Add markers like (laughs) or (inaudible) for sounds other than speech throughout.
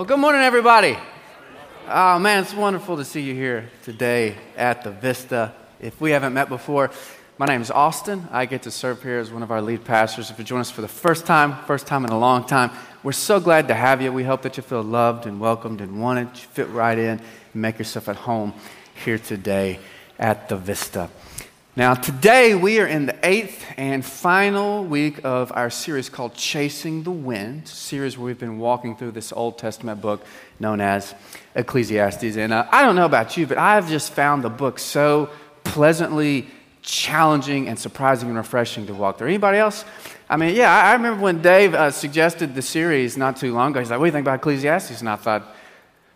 Well, good morning, everybody. Oh, man, it's wonderful to see you here today at the Vista. If we haven't met before, my name is Austin. I get to serve here as one of our lead pastors. If you join us for the first time, first time in a long time, we're so glad to have you. We hope that you feel loved and welcomed and wanted. You fit right in and make yourself at home here today at the Vista. Now, today we are in the eighth and final week of our series called Chasing the Wind, series where we've been walking through this Old Testament book known as Ecclesiastes. And uh, I don't know about you, but I've just found the book so pleasantly challenging and surprising and refreshing to walk through. Anybody else? I mean, yeah, I remember when Dave uh, suggested the series not too long ago. He's like, What do you think about Ecclesiastes? And I thought,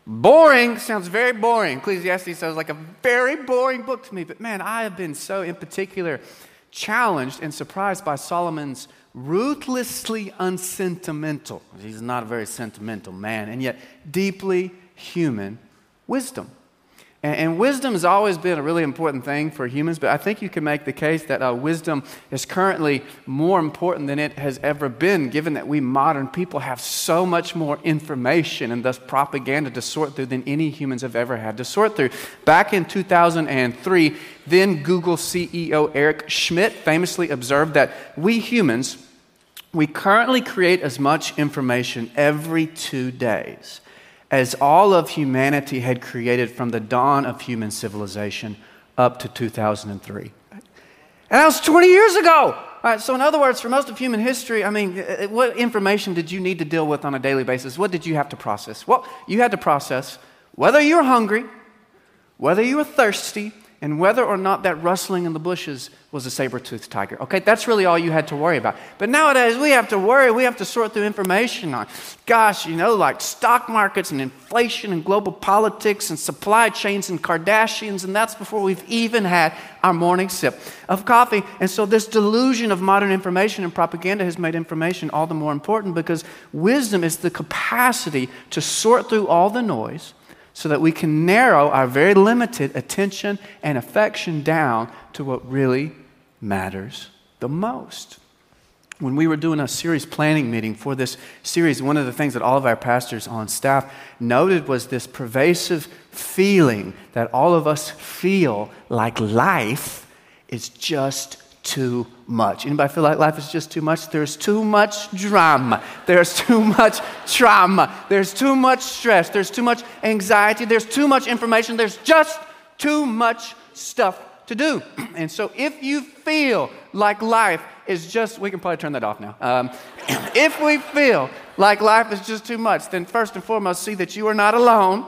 Boring sounds very boring. Ecclesiastes sounds like a very boring book to me. But man, I have been so, in particular, challenged and surprised by Solomon's ruthlessly unsentimental, he's not a very sentimental man, and yet deeply human wisdom. And, and, wisdom has always been a really important thing for humans, but I think you can make the case that uh, wisdom is currently more important than it has ever been, given that we modern people have so much more information and thus propaganda to sort through than any humans have ever had to sort through. Back in 2003, then Google CEO Eric Schmidt famously observed that we humans, we currently create as much information every two days as all of humanity had created from the dawn of human civilization up to 2003. And that was 20 years ago. so, in other words, for most of human history, I mean, uh, uh, what information did you need to deal with on a daily basis? What did you have to process? Well, you had to process whether you were hungry, whether you were thirsty, and whether or not that rustling in the bushes was a saber toothed tiger. Okay, that's really all you had to worry about. But nowadays, we have to worry, we have to sort through information on, gosh, you know, like stock markets and inflation and global politics and supply chains and Kardashians, and that's before we've even had our morning sip of coffee. And so, this delusion of modern information and propaganda has made information all the more important because wisdom is the capacity to sort through all the noise so that we can narrow our very limited attention and affection down to what really matters the most. When we were doing a series planning meeting for this series, one of the things that all of our pastors on staff noted was this pervasive feeling that all of us feel like life is just too much. Anybody feel like life is just too much? There's too much drama. There's (laughs) too much trauma. There's too much stress. There's too much anxiety. There's too much information. There's just too much stuff to do. (clears throat) And so if you feel like life is just, we can probably turn that off now. Um, (clears throat) if we feel like life is just too much, then first and foremost, see that you are not alone.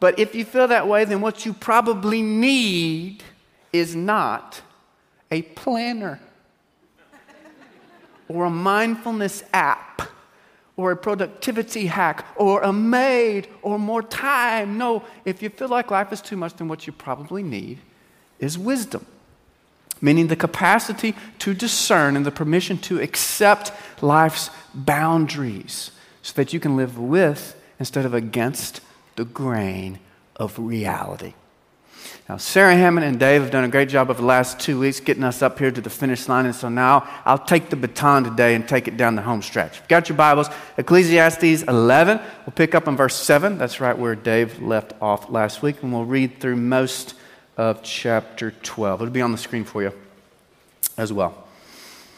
But if you feel that way, then what you probably need is not a planner or a mindfulness app or a productivity hack or a maid or more time. No, if you feel like life is too much, then what you probably need is wisdom, meaning the capacity to discern and the permission to accept life's boundaries so that you can live with instead of against the grain of reality. Now, Sarah Hammond and Dave have done a great job over the last two weeks getting us up here to the finish line, and so now I'll take the baton today and take it down the home stretch. You've got your Bibles, Ecclesiastes 11. We'll pick up in verse 7. That's right where Dave left off last week, and we'll read through most of chapter 12. It'll be on the screen for you as well.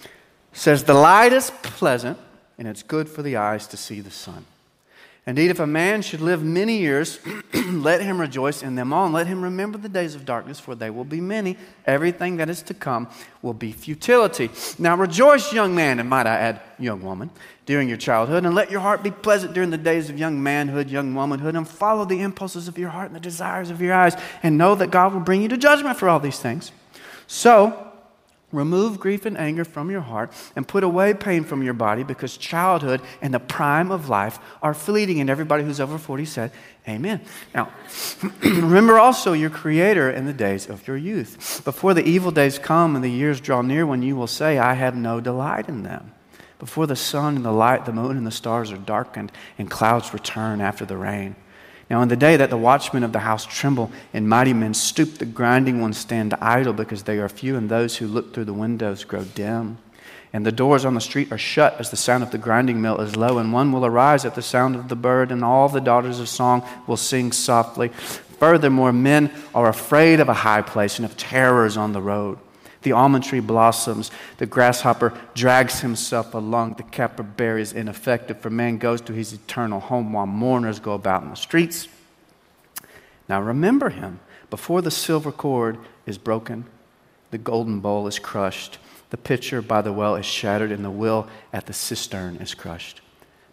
It says, The light is pleasant, and it's good for the eyes to see the sun. Indeed, if a man should live many years, (clears throat) let him rejoice in them all, and let him remember the days of darkness, for they will be many. Everything that is to come will be futility. Now rejoice, young man, and might I add, young woman, during your childhood, and let your heart be pleasant during the days of young manhood, young womanhood, and follow the impulses of your heart and the desires of your eyes, and know that God will bring you to judgment for all these things. So, Remove grief and anger from your heart and put away pain from your body because childhood and the prime of life are fleeting. And everybody who's over 40 said, Amen. Now, (clears throat) remember also your Creator in the days of your youth, before the evil days come and the years draw near when you will say, I have no delight in them. Before the sun and the light, the moon and the stars are darkened and clouds return after the rain now, in the day that the watchmen of the house tremble and mighty men stoop, the grinding ones stand idle because they are few, and those who look through the windows grow dim. And the doors on the street are shut as the sound of the grinding mill is low, and one will arise at the sound of the bird, and all the daughters of song will sing softly. Furthermore, men are afraid of a high place and of terrors on the road. The almond tree blossoms, the grasshopper drags himself along, the caperberry is ineffective, for man goes to his eternal home while mourners go about in the streets. Now remember him before the silver cord is broken, the golden bowl is crushed, the pitcher by the well is shattered, and the wheel at the cistern is crushed.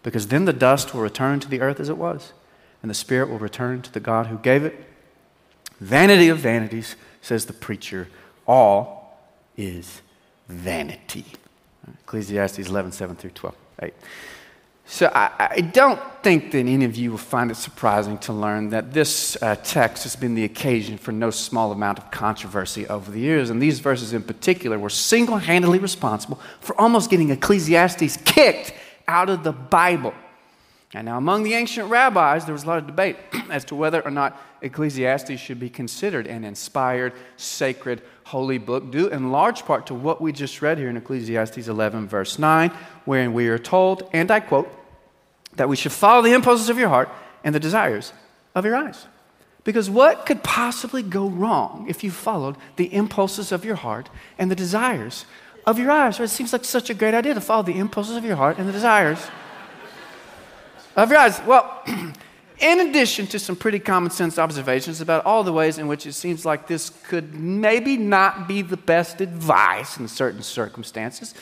Because then the dust will return to the earth as it was, and the spirit will return to the God who gave it. Vanity of vanities, says the preacher, all is vanity. Ecclesiastes 11, 7 through 12. 8. So I, I, don't think that any of you will find it surprising to learn that this uh, text has been the occasion for no small amount of controversy over the years. And these verses in particular were single handedly responsible for almost getting Ecclesiastes kicked out of the Bible. And now, among the ancient rabbis, there was a lot of debate (clears throat) as to whether or not Ecclesiastes should be considered an inspired, sacred, holy book, due in large part to what we just read here in Ecclesiastes 11, verse 9, wherein we are told, and I quote, that we should follow the impulses of your heart and the desires of your eyes. Because what could possibly go wrong if you followed the impulses of your heart and the desires of your eyes? It seems like such a great idea to follow the impulses of your heart and the desires of your eyes. Well, (clears throat) in addition to some pretty common sense observations about all the ways in which it seems like this could maybe not be the best advice in certain circumstances,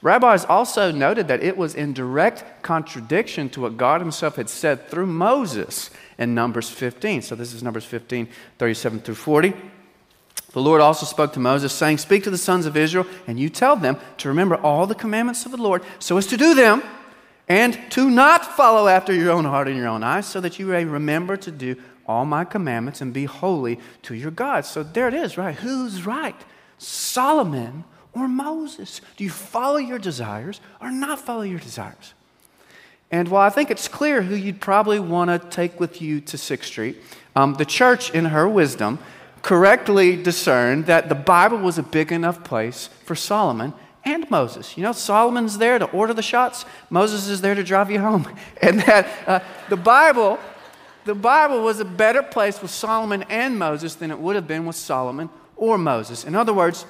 rabbis also noted that it was in direct contradiction to what God Himself had said through Moses in Numbers 15. So this is Numbers 15, 37 through 40. The Lord also spoke to Moses, saying, Speak to the sons of Israel, and you tell them to remember all the commandments of the Lord so as to do them and to not follow after your own heart and your own eyes, so that you may remember to do all my commandments and be holy to your God. So there it is, right? Who's right? Solomon or Moses? Do you follow your desires or not follow your desires? And while I think it's clear who you'd probably want to take with you to Sixth Street, um, the church, in her wisdom, correctly discerned that the Bible was a big enough place for Solomon and Moses. You know, Solomon's there to order the shots, Moses is there to drive you home. (laughs) And that uh, the Bible, the Bible was a better place with Solomon and Moses than it would have been with Solomon or Moses. In other words,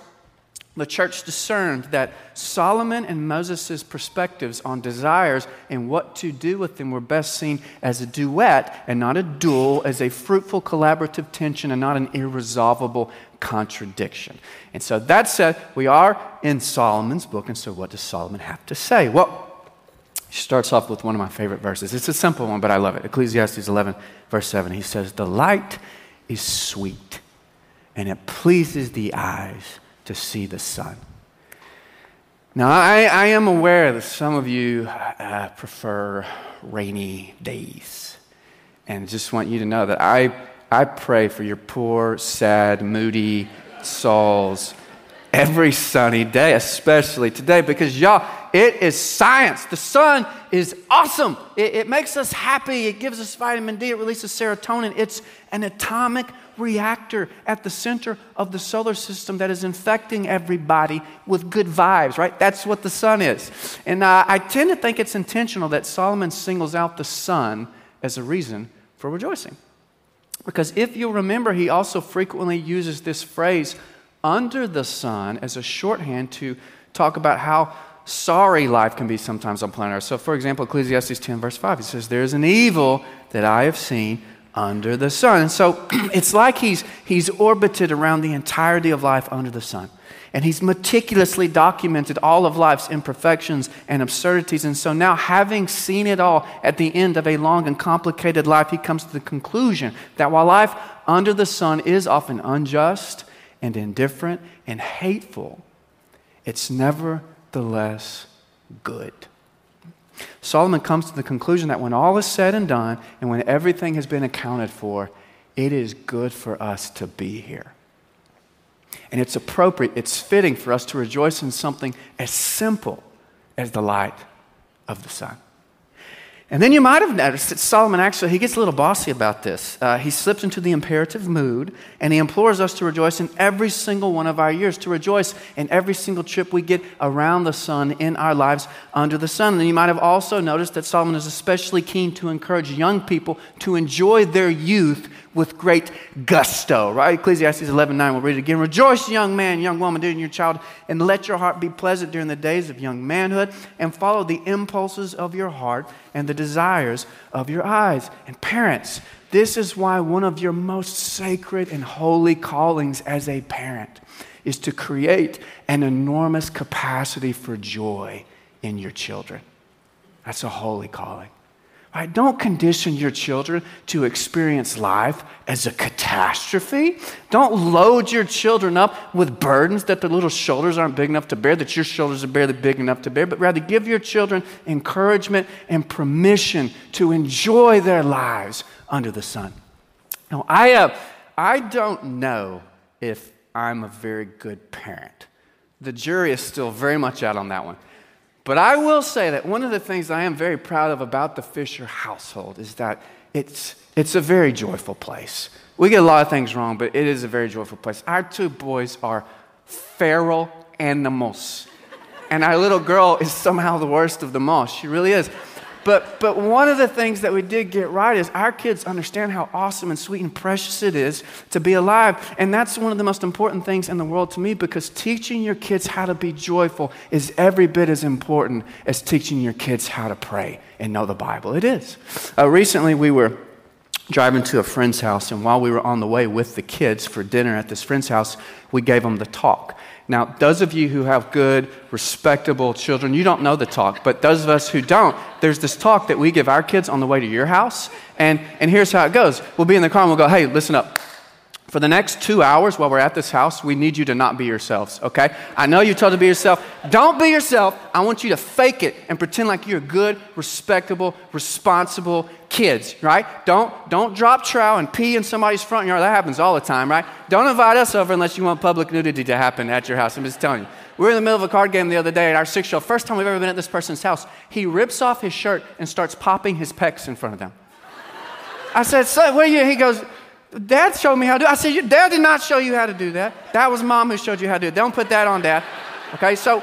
the church discerned that Solomon and Moses' perspectives on desires and what to do with them were best seen as a duet and not a duel, as a fruitful collaborative tension and not an irresolvable contradiction. And so that said, we are in Solomon's book, and so what does Solomon have to say? Well, he starts off with one of my favorite verses. It's a simple one, but I love it. Ecclesiastes 11, verse 7. He says, The light is sweet, and it pleases the eyes to see the sun. Now, I, I am aware that some of you uh, prefer rainy days. And just want you to know that I I pray for your poor, sad, moody souls every sunny day, especially today, because y'all, it is science. The sun is awesome. It, it, makes us happy. It gives us vitamin D. It releases serotonin. It's an atomic reactor at the center of the solar system that is infecting everybody with good vibes, right? That's what the sun is. And uh, I tend to think it's intentional that Solomon singles out the sun as a reason for rejoicing. Because if you'll remember, he also frequently uses this phrase, under the sun, as a shorthand to talk about how sorry life can be sometimes on planet Earth. So, for example, Ecclesiastes 10, verse 5, he says, There's an evil that I have seen under the sun. And so (clears throat) it's like he's, he's orbited around the entirety of life under the sun. And he's meticulously documented all of life's imperfections and absurdities. And so now, having seen it all at the end of a long and complicated life, he comes to the conclusion that while life under the sun is often unjust and indifferent and hateful, it's nevertheless good. Solomon comes to the conclusion that when all is said and done and when everything has been accounted for, it is good for us to be here. And it's appropriate, it's fitting for us to rejoice in something as simple as the light of the sun. And then you might have noticed that Solomon actually, he gets a little bossy about this. Uh, he slips into the imperative mood and he implores us to rejoice in every single one of our years, to rejoice in every single trip we get around the sun in our lives under the sun. And you might have also noticed that Solomon is especially keen to encourage young people to enjoy their youth with great gusto, right? Ecclesiastes 11 9, we'll read it again. Rejoice, young man, young woman, during your child, and let your heart be pleasant during the days of young manhood, and follow the impulses of your heart and the desires of your eyes. And parents, this is why one of your most sacred and holy callings as a parent is to create an enormous capacity for joy in your children. That's a holy calling. Right? Don't condition your children to experience life as a catastrophe. Don't load your children up with burdens that their little shoulders aren't big enough to bear, that your shoulders are barely big enough to bear, but rather give your children encouragement and permission to enjoy their lives under the sun. Now, I, uh, I don't know if I'm a very good parent. The jury is still very much out on that one. But I will say that one of the things I am very proud of about the Fisher household is that it's, it's a very joyful place. We get a lot of things wrong, but it is a very joyful place. Our two boys are feral animals. And our little girl is somehow the worst of them all. She really is. But, but one of the things that we did get right is our kids understand how awesome and sweet and precious it is to be alive. And that's one of the most important things in the world to me because teaching your kids how to be joyful is every bit as important as teaching your kids how to pray and know the Bible. It is. Uh, recently, we were driving to a friend's house, and while we were on the way with the kids for dinner at this friend's house, we gave them the talk. Now, those of you who have good, respectable children, you don't know the talk, but those of us who don't, there's this talk that we give our kids on the way to your house, and, and here's how it goes. We'll be in the car and we'll go, hey, listen up. For the next two hours while we're at this house, we need you to not be yourselves, okay? I know you're told to be yourself. Don't be yourself. I want you to fake it and pretend like you're good, respectable, responsible kids, right? Don't, don't drop trow and pee in somebody's front yard. That happens all the time, right? Don't invite us over unless you want public nudity to happen at your house. I'm just telling you. We were in the middle of a card game the other day at our six year old, first time we've ever been at this person's house. He rips off his shirt and starts popping his pecs in front of them. I said, "So, what are you? He goes, Dad showed me how to do it. I said, dad did not show you how to do that. That was mom who showed you how to do it. Don't put that on dad. Okay, so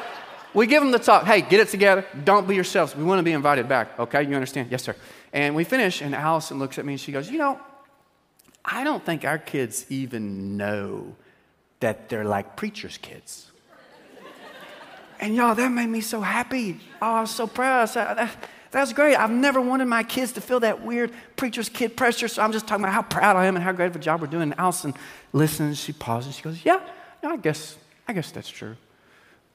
we give them the talk. Hey, get it together. Don't be yourselves. We want to be invited back. Okay, you understand? Yes, sir. And we finish, and Allison looks at me and she goes, You know, I don't think our kids even know that they're like preacher's kids. and y'all, that made me so happy. Oh, I was so proud. I said, uh, that's great. I've never wanted my kids to feel that weird preacher's kid pressure, so I'm just talking about how proud I am and how great of a job we're doing. And Allison listens, she pauses, she goes, Yeah, yeah I guess, I guess that's true.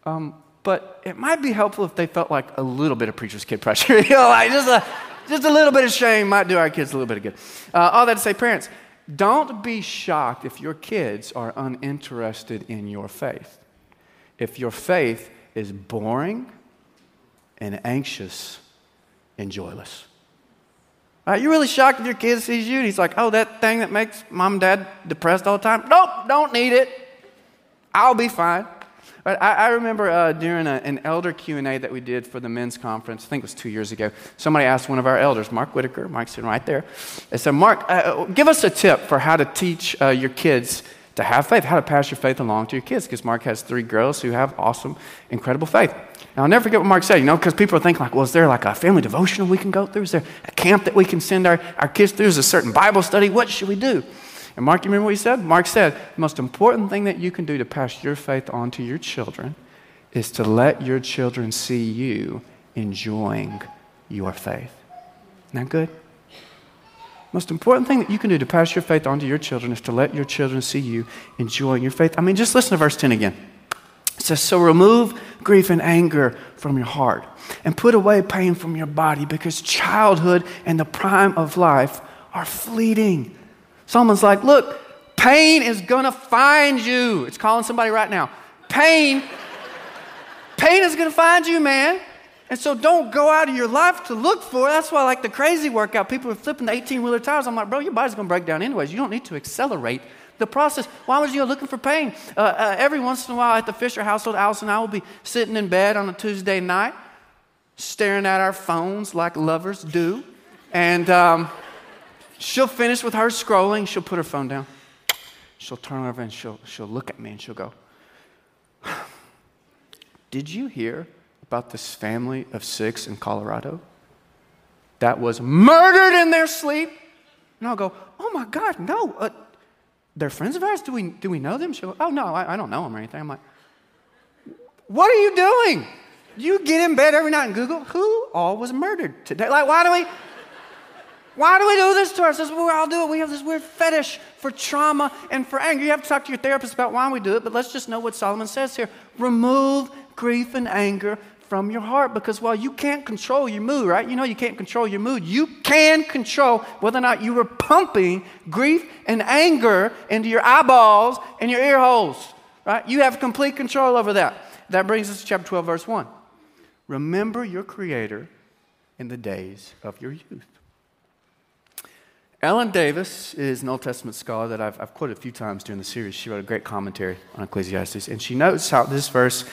Um, but it might be helpful if they felt like a little bit of preacher's kid pressure. (laughs) you know, like just a, just a little bit of shame might do our kids a little bit of good. Uh, all that to say, parents, don't be shocked if your kids are uninterested in your faith. If your faith is boring and anxious and joyless. Right, you're really shocked if your kid sees you and he's like, oh, that thing that makes mom and dad depressed all the time? Nope, don't need it. I'll be fine. Right, I, I remember uh, during a, an elder Q&A that we did for the men's conference, I think it was two years ago, somebody asked one of our elders, Mark Whitaker, Mike's sitting right there, they said, Mark, uh, give us a tip for how to teach uh, your kids to have faith, how to pass your faith along to your kids, because Mark has three girls who have awesome, incredible faith. And I'll never forget what Mark said, you know, because people are thinking like, well, is there like a family devotional we can go through? Is there a camp that we can send our, our kids through? Is a certain Bible study? What should we do? And Mark, you remember what he said? Mark said, the most important thing that you can do to pass your faith on to your children is to let your children see you enjoying your faith. Isn't that good? Most important thing that you can do to pass your faith on to your children is to let your children see you enjoying your faith. I mean, just listen to verse 10 again. It says, So remove grief and anger from your heart and put away pain from your body because childhood and the prime of life are fleeting. Someone's like, Look, pain is going to find you. It's calling somebody right now. Pain, pain is going to find you, man. And so don't go out of your life to look for it. That's why, like the crazy workout, people are flipping the 18 wheeler tires. I'm like, bro, your body's going to break down anyways. You don't need to accelerate the process. Why was you looking for pain? Uh, uh, every once in a while at the Fisher household, Alice and I will be sitting in bed on a Tuesday night, staring at our phones like lovers do. And um, she'll finish with her scrolling. She'll put her phone down. She'll turn over and she'll, she'll look at me and she'll go, Did you hear about this family of six in Colorado that was murdered in their sleep? And I'll go, Oh my God, no. Uh, they're friends of ours? Do we, do we know them? She'll Oh, no, I, I don't know them or anything. I'm like, What are you doing? You get in bed every night and Google who all was murdered today. Like, why do we? Why do we do this to ourselves? We all do it. We have this weird fetish for trauma and for anger. You have to talk to your therapist about why we do it, but let's just know what Solomon says here. Remove grief and anger from your heart because while you can't control your mood, right? You know you can't control your mood. You can control whether or not you are pumping grief and anger into your eyeballs and your ear holes, right? You have complete control over that. That brings us to chapter 12, verse 1. Remember your Creator in the days of your youth. Ellen Davis is an Old Testament scholar that I've, I've, quoted a few times during the series. She wrote a great commentary on Ecclesiastes, and she notes how this verse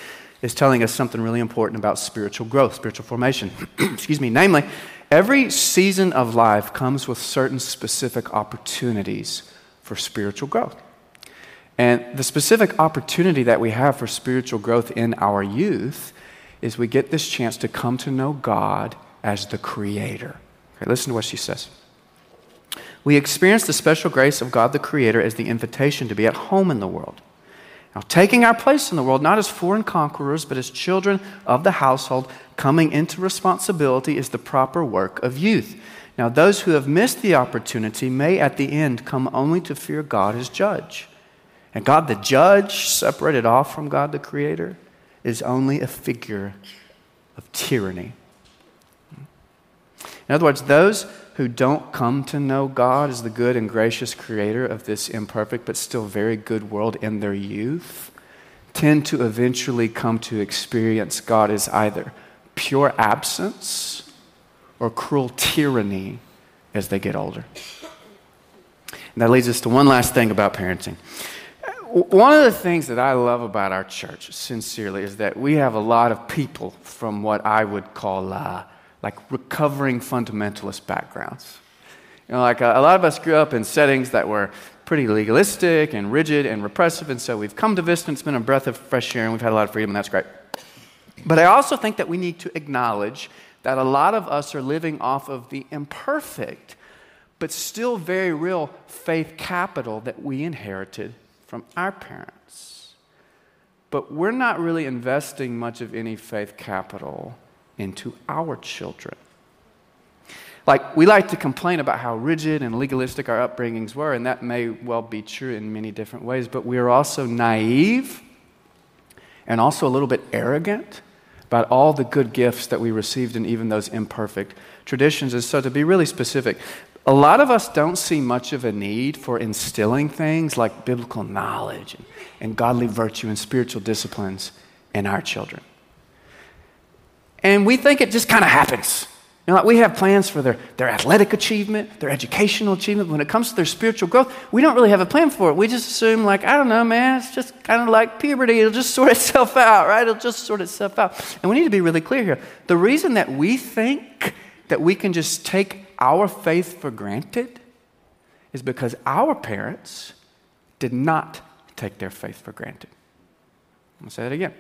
is telling us something really important about spiritual growth, spiritual formation. (clears throat) Excuse me. Namely, every season of life comes with certain specific opportunities for spiritual growth. And the specific opportunity that we have for spiritual growth in our youth is we get this chance to come to know God as the Creator. Okay, listen to what she says. We experience the special grace of God the Creator as the invitation to be at home in the world. Now, taking our place in the world, not as foreign conquerors, but as children of the household, coming into responsibility is the proper work of youth. Now, those who have missed the opportunity may at the end come only to fear God as judge. And God the judge, separated off from God the Creator, is only a figure of tyranny. In other words, those who don't come to know God as the good and gracious creator of this imperfect but still very good world in their youth tend to eventually come to experience God as either pure absence or cruel tyranny as they get older. And that leads us to one last thing about parenting. One of the things that I love about our church, sincerely, is that we have a lot of people from what I would call uh, like recovering fundamentalist backgrounds. You know, like a, uh, a lot of us grew up in settings that were pretty legalistic and rigid and repressive, and so we've come to Vista and it's been a breath of fresh air and we've had a lot of freedom, and that's great. But I also think that we need to acknowledge that a lot of us are living off of the imperfect, but still very real faith capital that we inherited from our parents. But we're not really investing much of any faith capital into our children. Like, we like to complain about how rigid and legalistic our upbringings were, and that may well be true in many different ways, but we are also naive and also a little bit arrogant about all the good gifts that we received in even those imperfect traditions. And so, to be really specific, a lot of us don't see much of a need for instilling things like biblical knowledge and, and godly virtue and spiritual disciplines in our children. And we think it just kind of happens. You know, like we have plans for their, their athletic achievement, their educational achievement. But When it comes to their spiritual growth, we don't really have a plan for it. We just assume, like, I don't know, man, it's just kind of like puberty. It'll just (laughs) sort itself out, right? It'll just sort itself out. And we need to be really clear here. The reason that we think that we can just take our faith for granted is because our parents did not take their faith for granted. I'm going to say that again.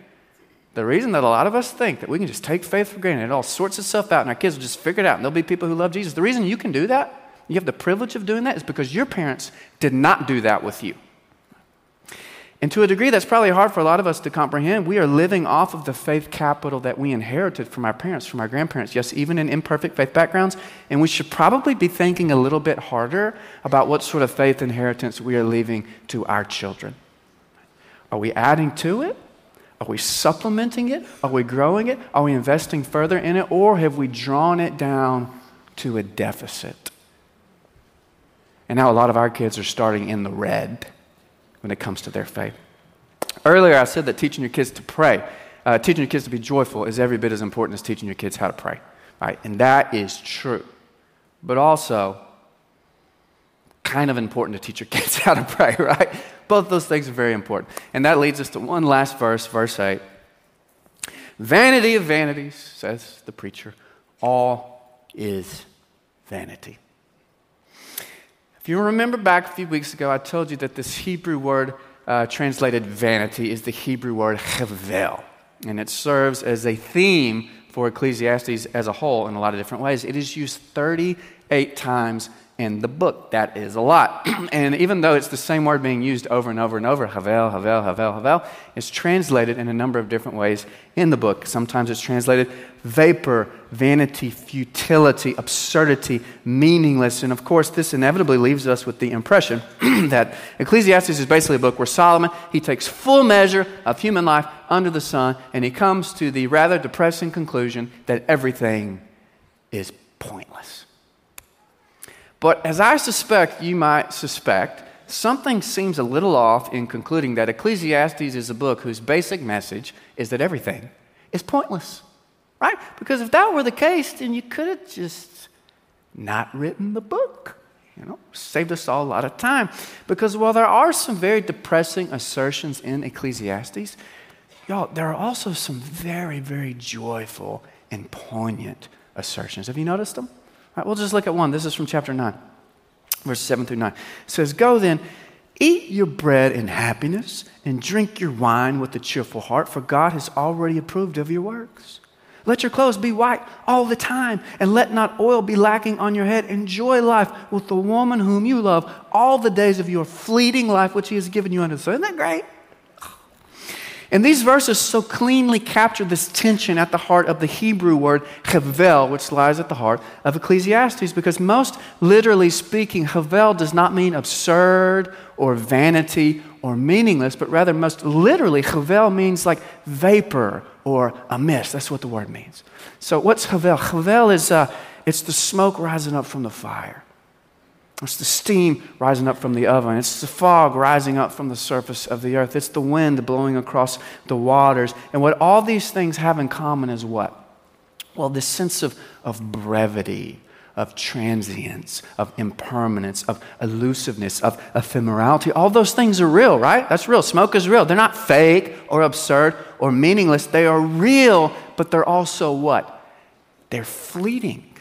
The reason that a lot of us think that we can just take faith for granted, it all sorts itself out, and our kids will just figure it out, and there'll be people who love Jesus. The reason you can do that, you have the privilege of doing that, is because your parents did not do that with you. And to a degree, that's probably hard for a lot of us to comprehend. We are living off of the faith capital that we inherited from our parents, from our grandparents, yes, even in imperfect faith backgrounds. And we should probably be thinking a little bit harder about what sort of faith inheritance we are leaving to our children. Are we adding to it? Are we supplementing it? Are we growing it? Are we investing further in it? Or have we drawn it down to a deficit? And now a lot of our kids are starting in the red when it comes to their faith. Earlier, I said that teaching your kids to pray, uh, teaching your kids to be joyful, is every bit as important as teaching your kids how to pray. Right? And that is true. But also, kind of important to teach your (laughs) kids how to pray, right? Both those things are very important. And that leads us to one last verse, verse 8. Vanity of vanities, says the preacher. All is vanity. If you remember back a few weeks ago, I told you that this Hebrew word uh, translated vanity is the Hebrew word chevel, and it serves as a theme for Ecclesiastes as a whole in a lot of different ways. It is used 38 times in the book. That is a lot. (clears throat) and even though it's the same word being used over and over and over, Havel, Havel, Havel, Havel, it's translated in a number of different ways in the book. Sometimes it's translated vapor, vanity, futility, absurdity, meaningless. And of course, this inevitably leaves us with the impression (clears throat) that Ecclesiastes is basically a book where Solomon, he takes full measure of human life under the sun, and he comes to the rather depressing conclusion that everything is pointless. But as I suspect you might suspect, something seems a little off in concluding that Ecclesiastes is a book whose basic message is that everything is pointless. Right? Because if that were the case, then you could have just not written the book. You know, saved us all a lot of time. Because while there are some very depressing assertions in Ecclesiastes, y'all, there are also some very, very joyful and poignant assertions. Have you noticed them? Right, we'll just look at one. This is from chapter 9, verses 7 through 9. It says, Go then, eat your bread in happiness, and drink your wine with a cheerful heart, for God has already approved of your works. Let your clothes be white all the time, and let not oil be lacking on your head. Enjoy life with the woman whom you love all the days of your fleeting life, which He has given you unto. So, isn't that great? And these verses so cleanly capture this tension at the heart of the Hebrew word havel, which lies at the heart of Ecclesiastes, because most literally speaking, havel does not mean absurd or vanity or meaningless, but rather, most literally, havel means like vapor or a mist. That's what the word means. So, what's havel? Havel is uh, it's the smoke rising up from the fire. It's the steam rising up from the oven. It's the fog rising up from the surface of the earth. It's the wind blowing across the waters. And what all these things have in common is what? Well, this sense of, of brevity, of transience, of impermanence, of elusiveness, of ephemerality. All those things are real, right? That's real. Smoke is real. They're not fake or absurd or meaningless. They are real, but they're also what? They're fleeting.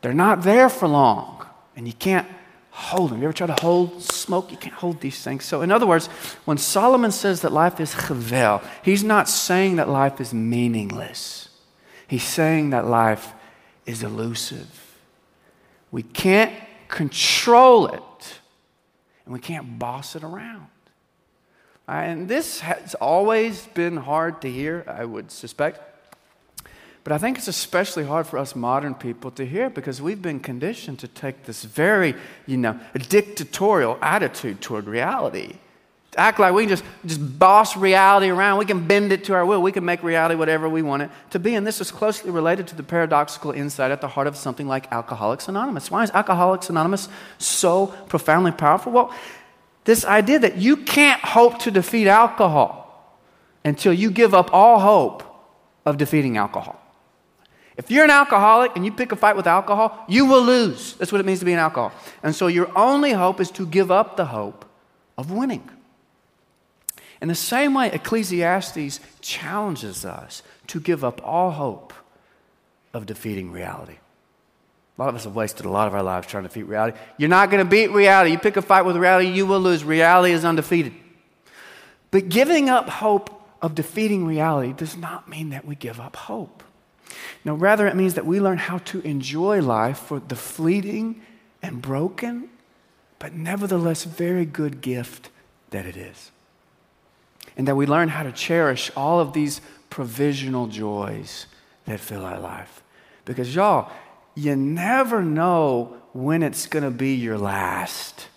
They're not there for long and you can't hold them. You ever try to hold smoke? You can't hold these things. So, in other words, when Solomon says that life is chevel, he's not saying that life is meaningless. He's saying that life is elusive. We can't control it, and we can't boss it around. And this has always been hard to hear, I would suspect. But I think it's especially hard for us modern people to hear because we've been conditioned to take this very, you know, dictatorial attitude toward reality. To act like we can just, just boss reality around. We can bend it to our will. We can make reality whatever we want it to be. And this is closely related to the paradoxical insight at the heart of something like Alcoholics Anonymous. Why is Alcoholics Anonymous so profoundly powerful? Well, this idea that you can't hope to defeat alcohol until you give up all hope of defeating alcohol. If you're an alcoholic and you pick a fight with alcohol, you will lose. That's what it means to be an alcoholic. And so your only hope is to give up the hope of winning. In the same way, Ecclesiastes challenges us to give up all hope of defeating reality. A lot of us have wasted a lot of our lives trying to defeat reality. You're not going to beat reality. You pick a fight with reality, you will lose. Reality is undefeated. But giving up hope of defeating reality does not mean that we give up hope. No, rather, it means that we learn how to enjoy life for the fleeting and broken, but nevertheless very good gift that it is. And that we learn how to cherish all of these provisional joys that fill our life. Because, y'all, you never know when it's going to be your last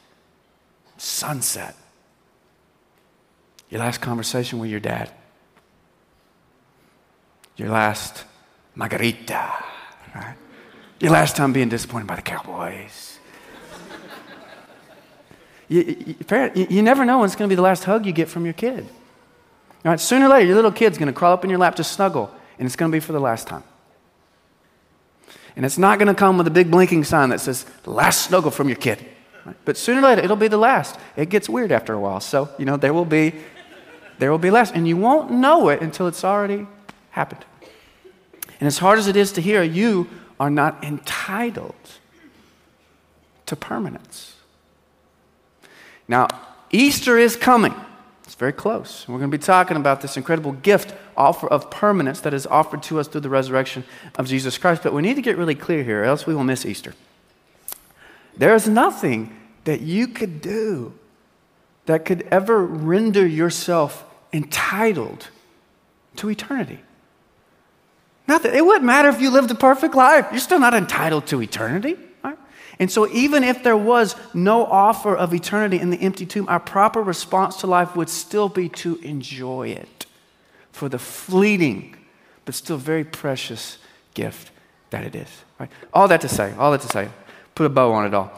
sunset, your last conversation with your dad, your last margarita, right? Your last time being disappointed by the Cowboys. you, you, you, never know when it's going to be the last hug you get from your kid. Right, sooner or later, your little kid's going to crawl up in your lap to snuggle, and it's going to be for the last time. And it's not going to come with a big blinking sign that says, last snuggle from your kid. Right? But sooner or later, it'll be the last. It gets weird after a while. So, you know, there will be there will be less. And you won't know it until it's already happened. And as hard as it is to hear, you are not entitled to permanence. Now, Easter is coming. It's very close. We're going to be talking about this incredible gift offer of permanence that is offered to us through the resurrection of Jesus Christ. But we need to get really clear here, else we will miss Easter. There is nothing that you could do that could ever render yourself entitled to eternity. Nothing. It wouldn't matter if you lived a perfect life. You're still not entitled to eternity. Right? And so, even if there was no offer of eternity in the empty tomb, our proper response to life would still be to enjoy it for the fleeting, but still very precious gift that it is. Right? All that to say, all that to say, put a bow on it all.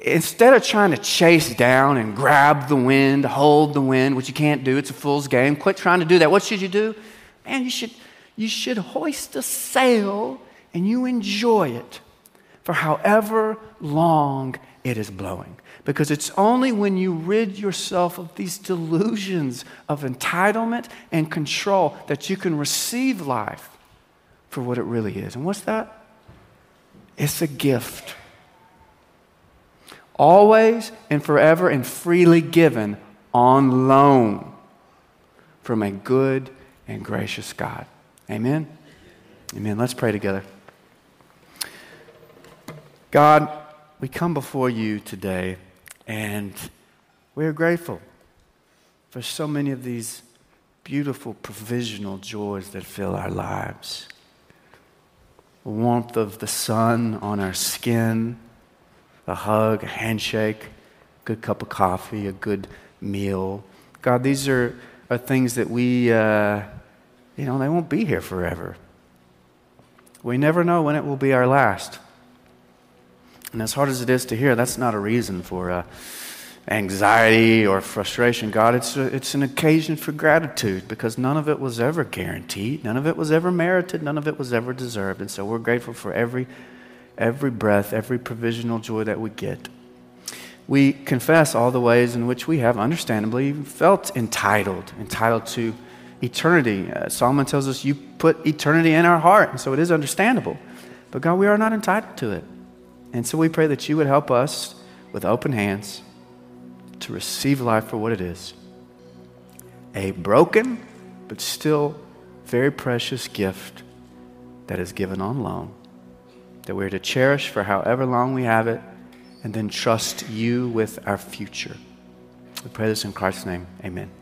Instead of trying to chase down and grab the wind, hold the wind, which you can't do, it's a fool's game, quit trying to do that. What should you do? Man, you should you should hoist a sail and you enjoy it for however long it is blowing. Because it's only when you rid yourself of these delusions of entitlement and control that you can receive life for what it really is. And what's that? It's a gift. Always and forever and freely given on loan from a good and gracious God. Amen? Amen. Let's pray together. God, we come before you today and we are grateful for so many of these beautiful provisional joys that fill our lives. The warmth of the sun on our skin, a hug, a handshake, a good cup of coffee, a good meal. God, these are, are things that we. Uh, you know, they won't be here forever. We never know when it will be our last. And as hard as it is to hear, that's not a reason for uh, anxiety or frustration. God, it's, a, it's an occasion for gratitude because none of it was ever guaranteed, none of it was ever merited, none of it was ever deserved. And so we're grateful for every, every breath, every provisional joy that we get. We confess all the ways in which we have understandably felt entitled, entitled to eternity. Uh, Solomon tells us you put eternity in our heart, and so it is understandable. But God, we are not entitled to it. And so we pray that you would help us with open hands to receive life for what it is a broken, but still very precious gift that is given on loan, that we're to cherish for however long we have it, and then trust you with our future. We pray this in Christ's name. Amen.